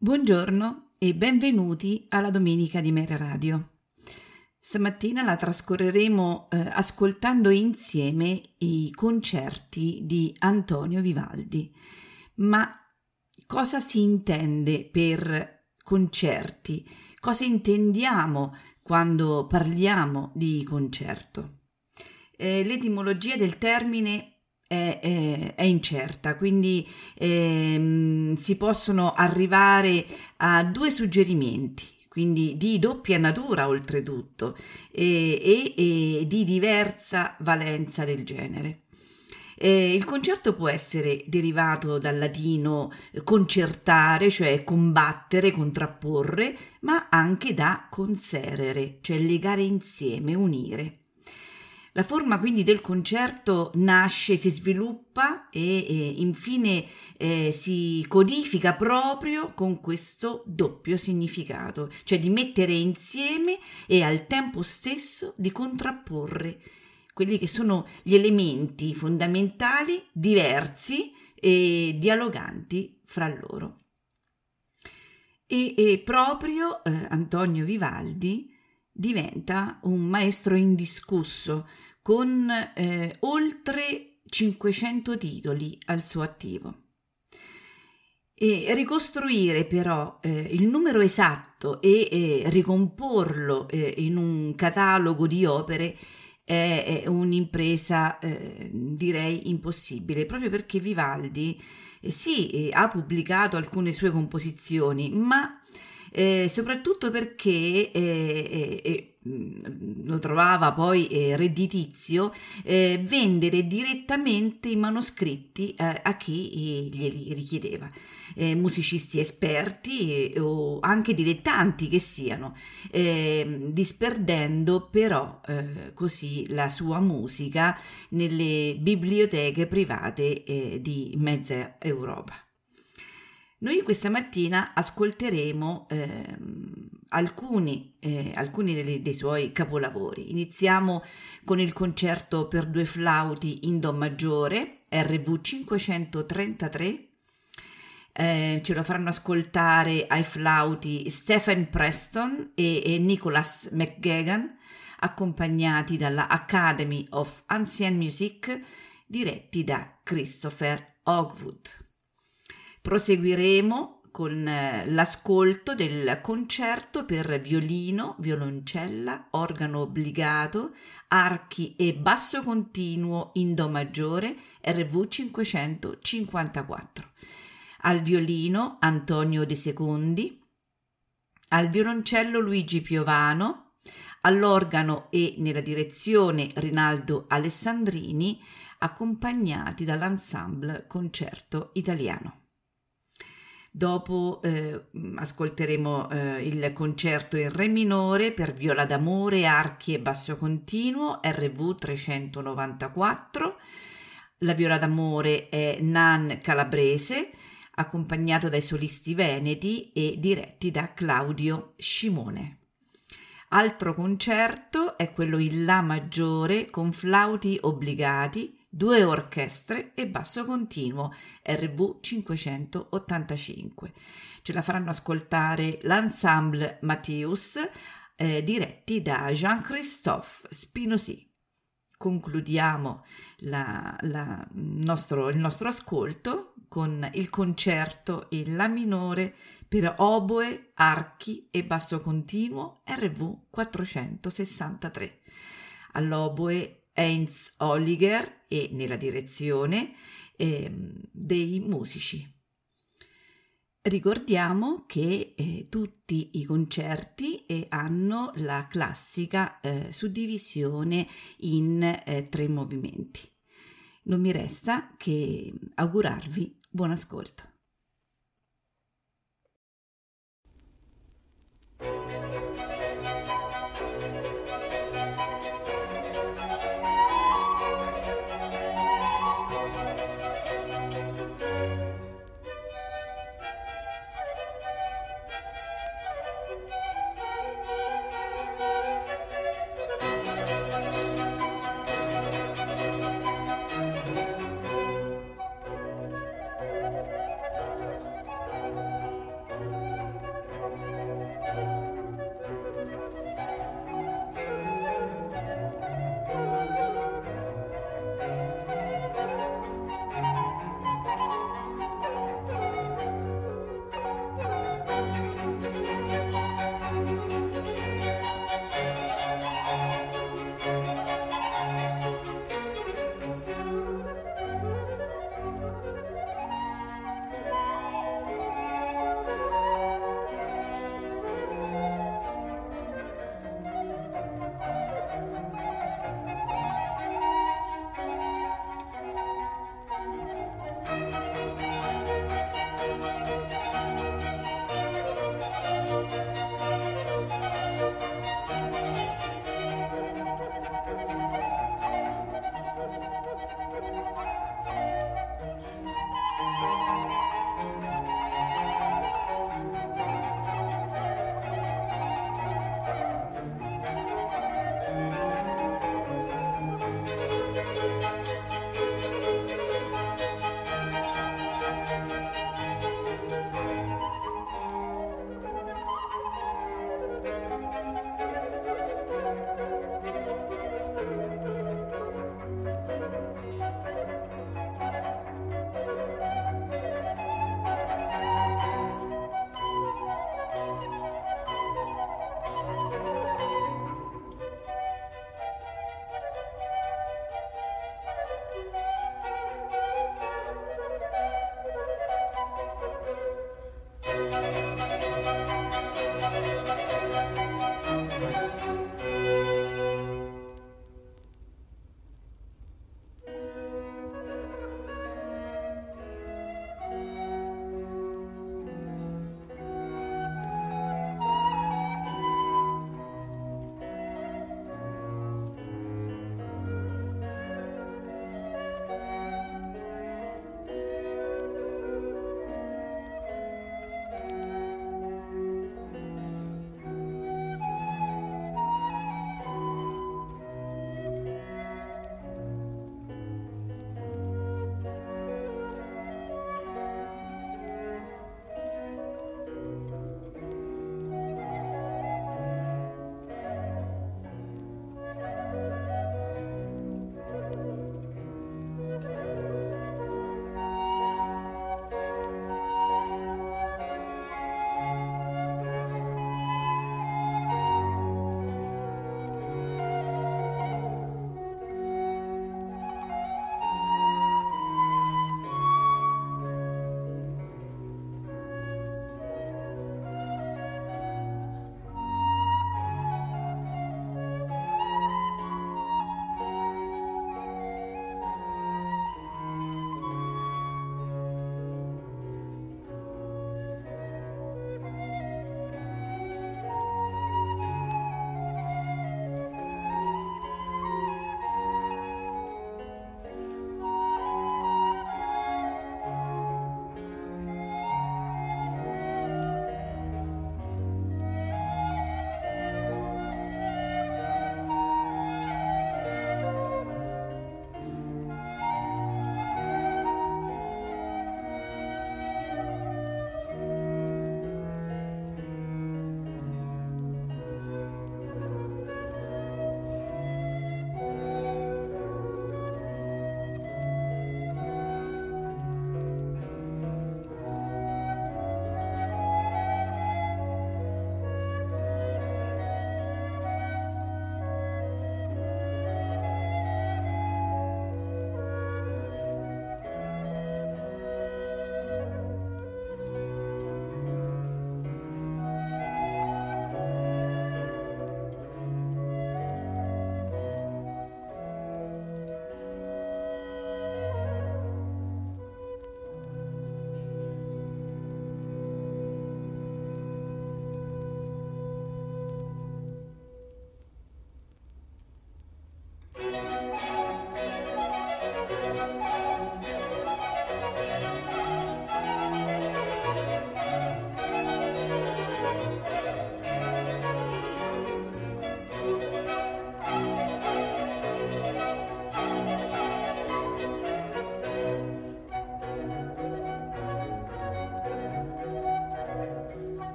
Buongiorno e benvenuti alla Domenica di Mera Radio. Stamattina la trascorreremo eh, ascoltando insieme i concerti di Antonio Vivaldi. Ma cosa si intende per concerti? Cosa intendiamo quando parliamo di concerto? Eh, l'etimologia del termine è, è, è incerta, quindi ehm, si possono arrivare a due suggerimenti, quindi di doppia natura oltretutto e, e, e di diversa valenza del genere. Eh, il concerto può essere derivato dal latino concertare, cioè combattere, contrapporre, ma anche da conserere, cioè legare insieme, unire. La forma quindi del concerto nasce, si sviluppa e, e infine eh, si codifica proprio con questo doppio significato, cioè di mettere insieme e al tempo stesso di contrapporre quelli che sono gli elementi fondamentali diversi e dialoganti fra loro. E, e proprio eh, Antonio Vivaldi diventa un maestro indiscusso con eh, oltre 500 titoli al suo attivo. E ricostruire però eh, il numero esatto e eh, ricomporlo eh, in un catalogo di opere è, un'impresa eh, direi impossibile, proprio perché Vivaldi eh, sì ha pubblicato alcune sue composizioni, ma eh, soprattutto perché eh, eh, mm, lo trovava poi eh, redditizio eh, vendere direttamente i manoscritti eh, a chi glieli richiedeva, musicisti esperti o anche dilettanti che siano, ehm, disperdendo però così la sua musica nelle biblioteche private di mezza Europa. Noi questa mattina ascolteremo eh, alcuni, eh, alcuni dei, dei, suoi capolavori. Iniziamo con il concerto per due flauti in Do maggiore, RV 533. Eh, ce lo faranno ascoltare ai flauti Stephen Preston e, e Nicholas McGagan, accompagnati dalla Academy of Ancient Music, diretti da Christopher Hogwood. Proseguiremo con eh, l'ascolto del concerto per violino, violoncella, organo obbligato, archi e basso continuo in Do maggiore RV 554. Al violino Antonio De Secondi, al violoncello Luigi Piovano, all'organo e nella direzione Rinaldo Alessandrini, accompagnati dall'ensemble Concerto Italiano. Dopo eh, ascolteremo eh, il concerto in Re minore per viola d'amore, archi e basso continuo, RV 394. La viola d'amore è Nan Calabrese, accompagnato dai solisti veneti e diretti da Claudio Scimone. Altro concerto è quello in La maggiore con flauti obbligati due orchestre e basso continuo RV 585. Ce la faranno ascoltare l'ensemble Matthäus eh, diretti da Jean-Christophe Spinosi. concludiamo la, la nostro, il nostro ascolto con il concerto in La minore per oboe, archi e basso continuo RV 463. All'oboe Heinz Holliger e nella direzione eh, dei musici. Ricordiamo che eh, tutti i concerti eh, hanno la classica eh, suddivisione in eh, tre movimenti. Non mi resta che augurarvi buon ascolto.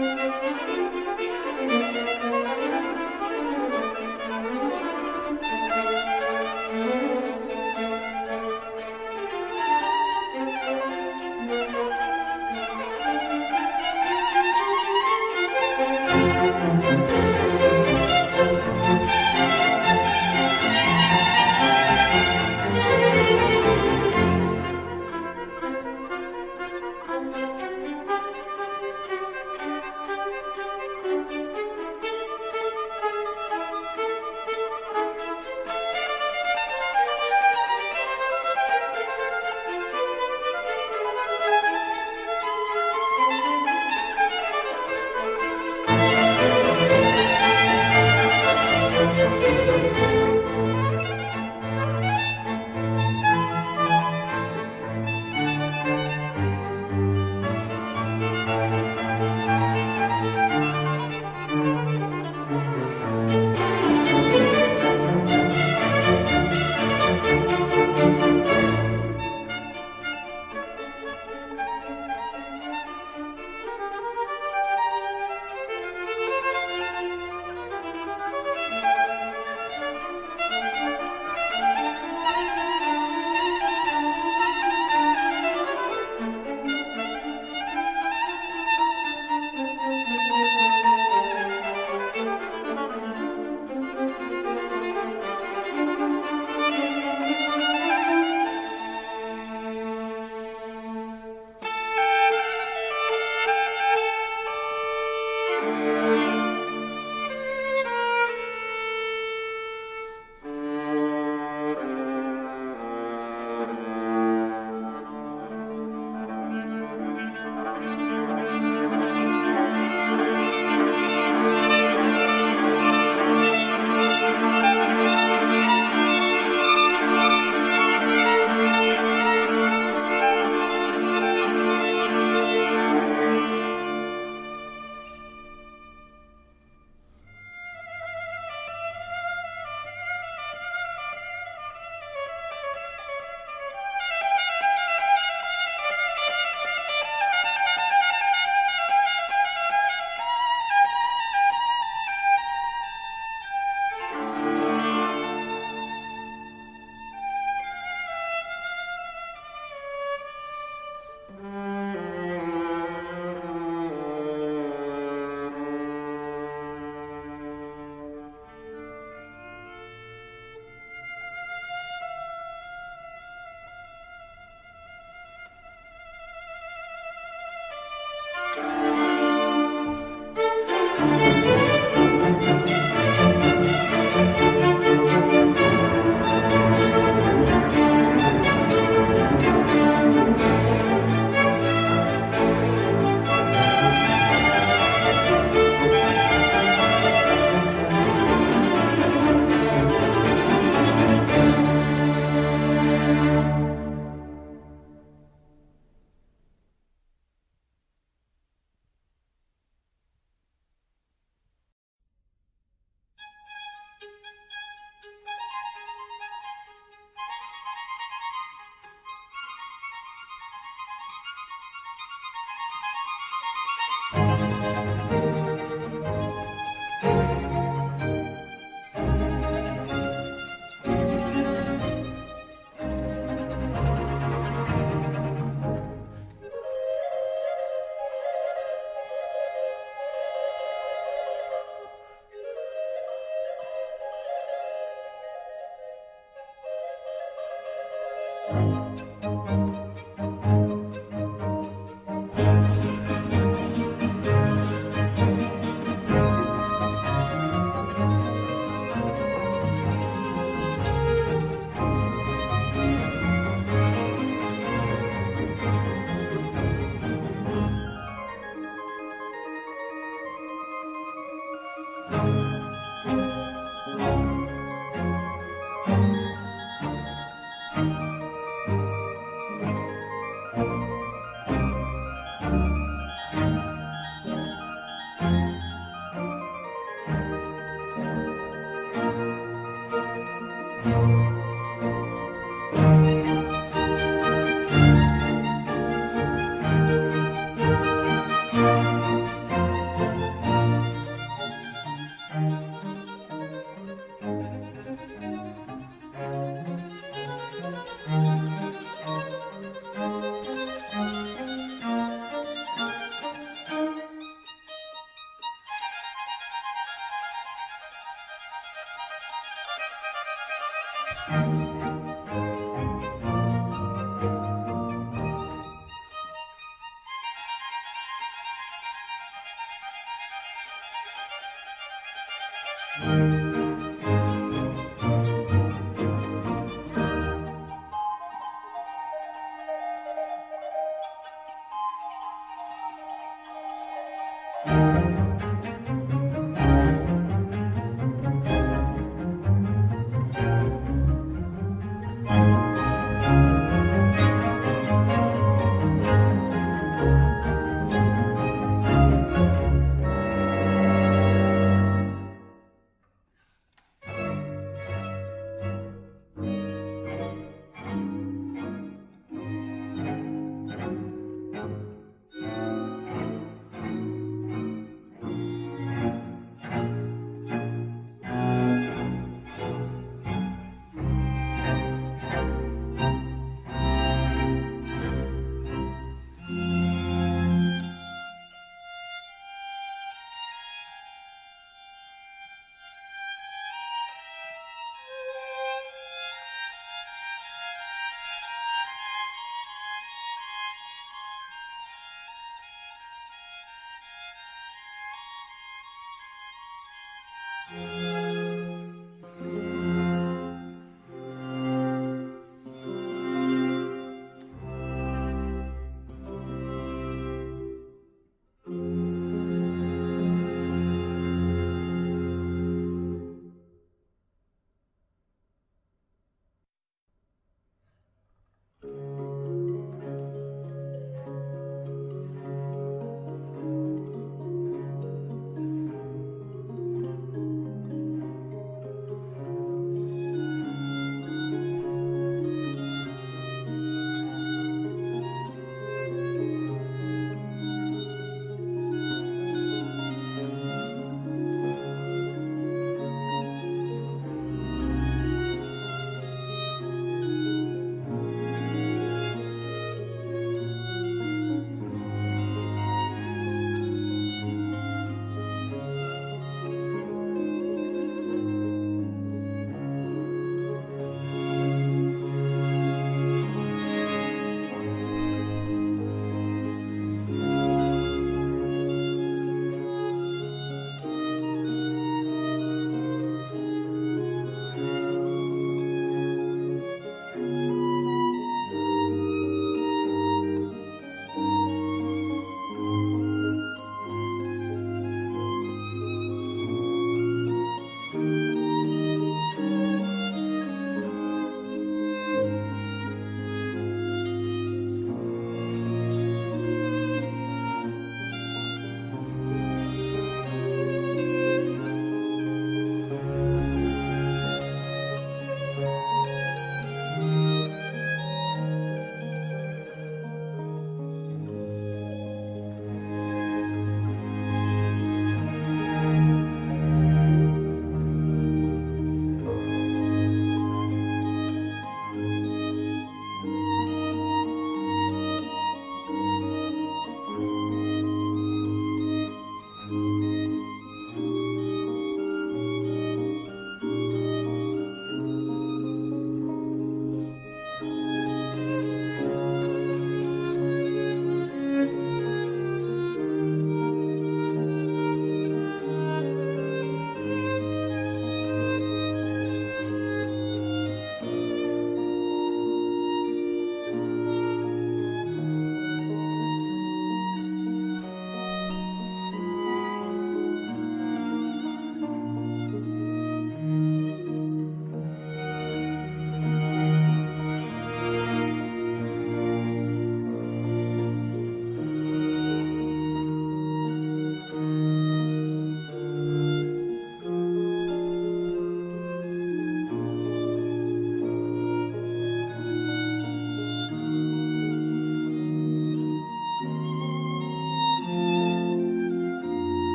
Música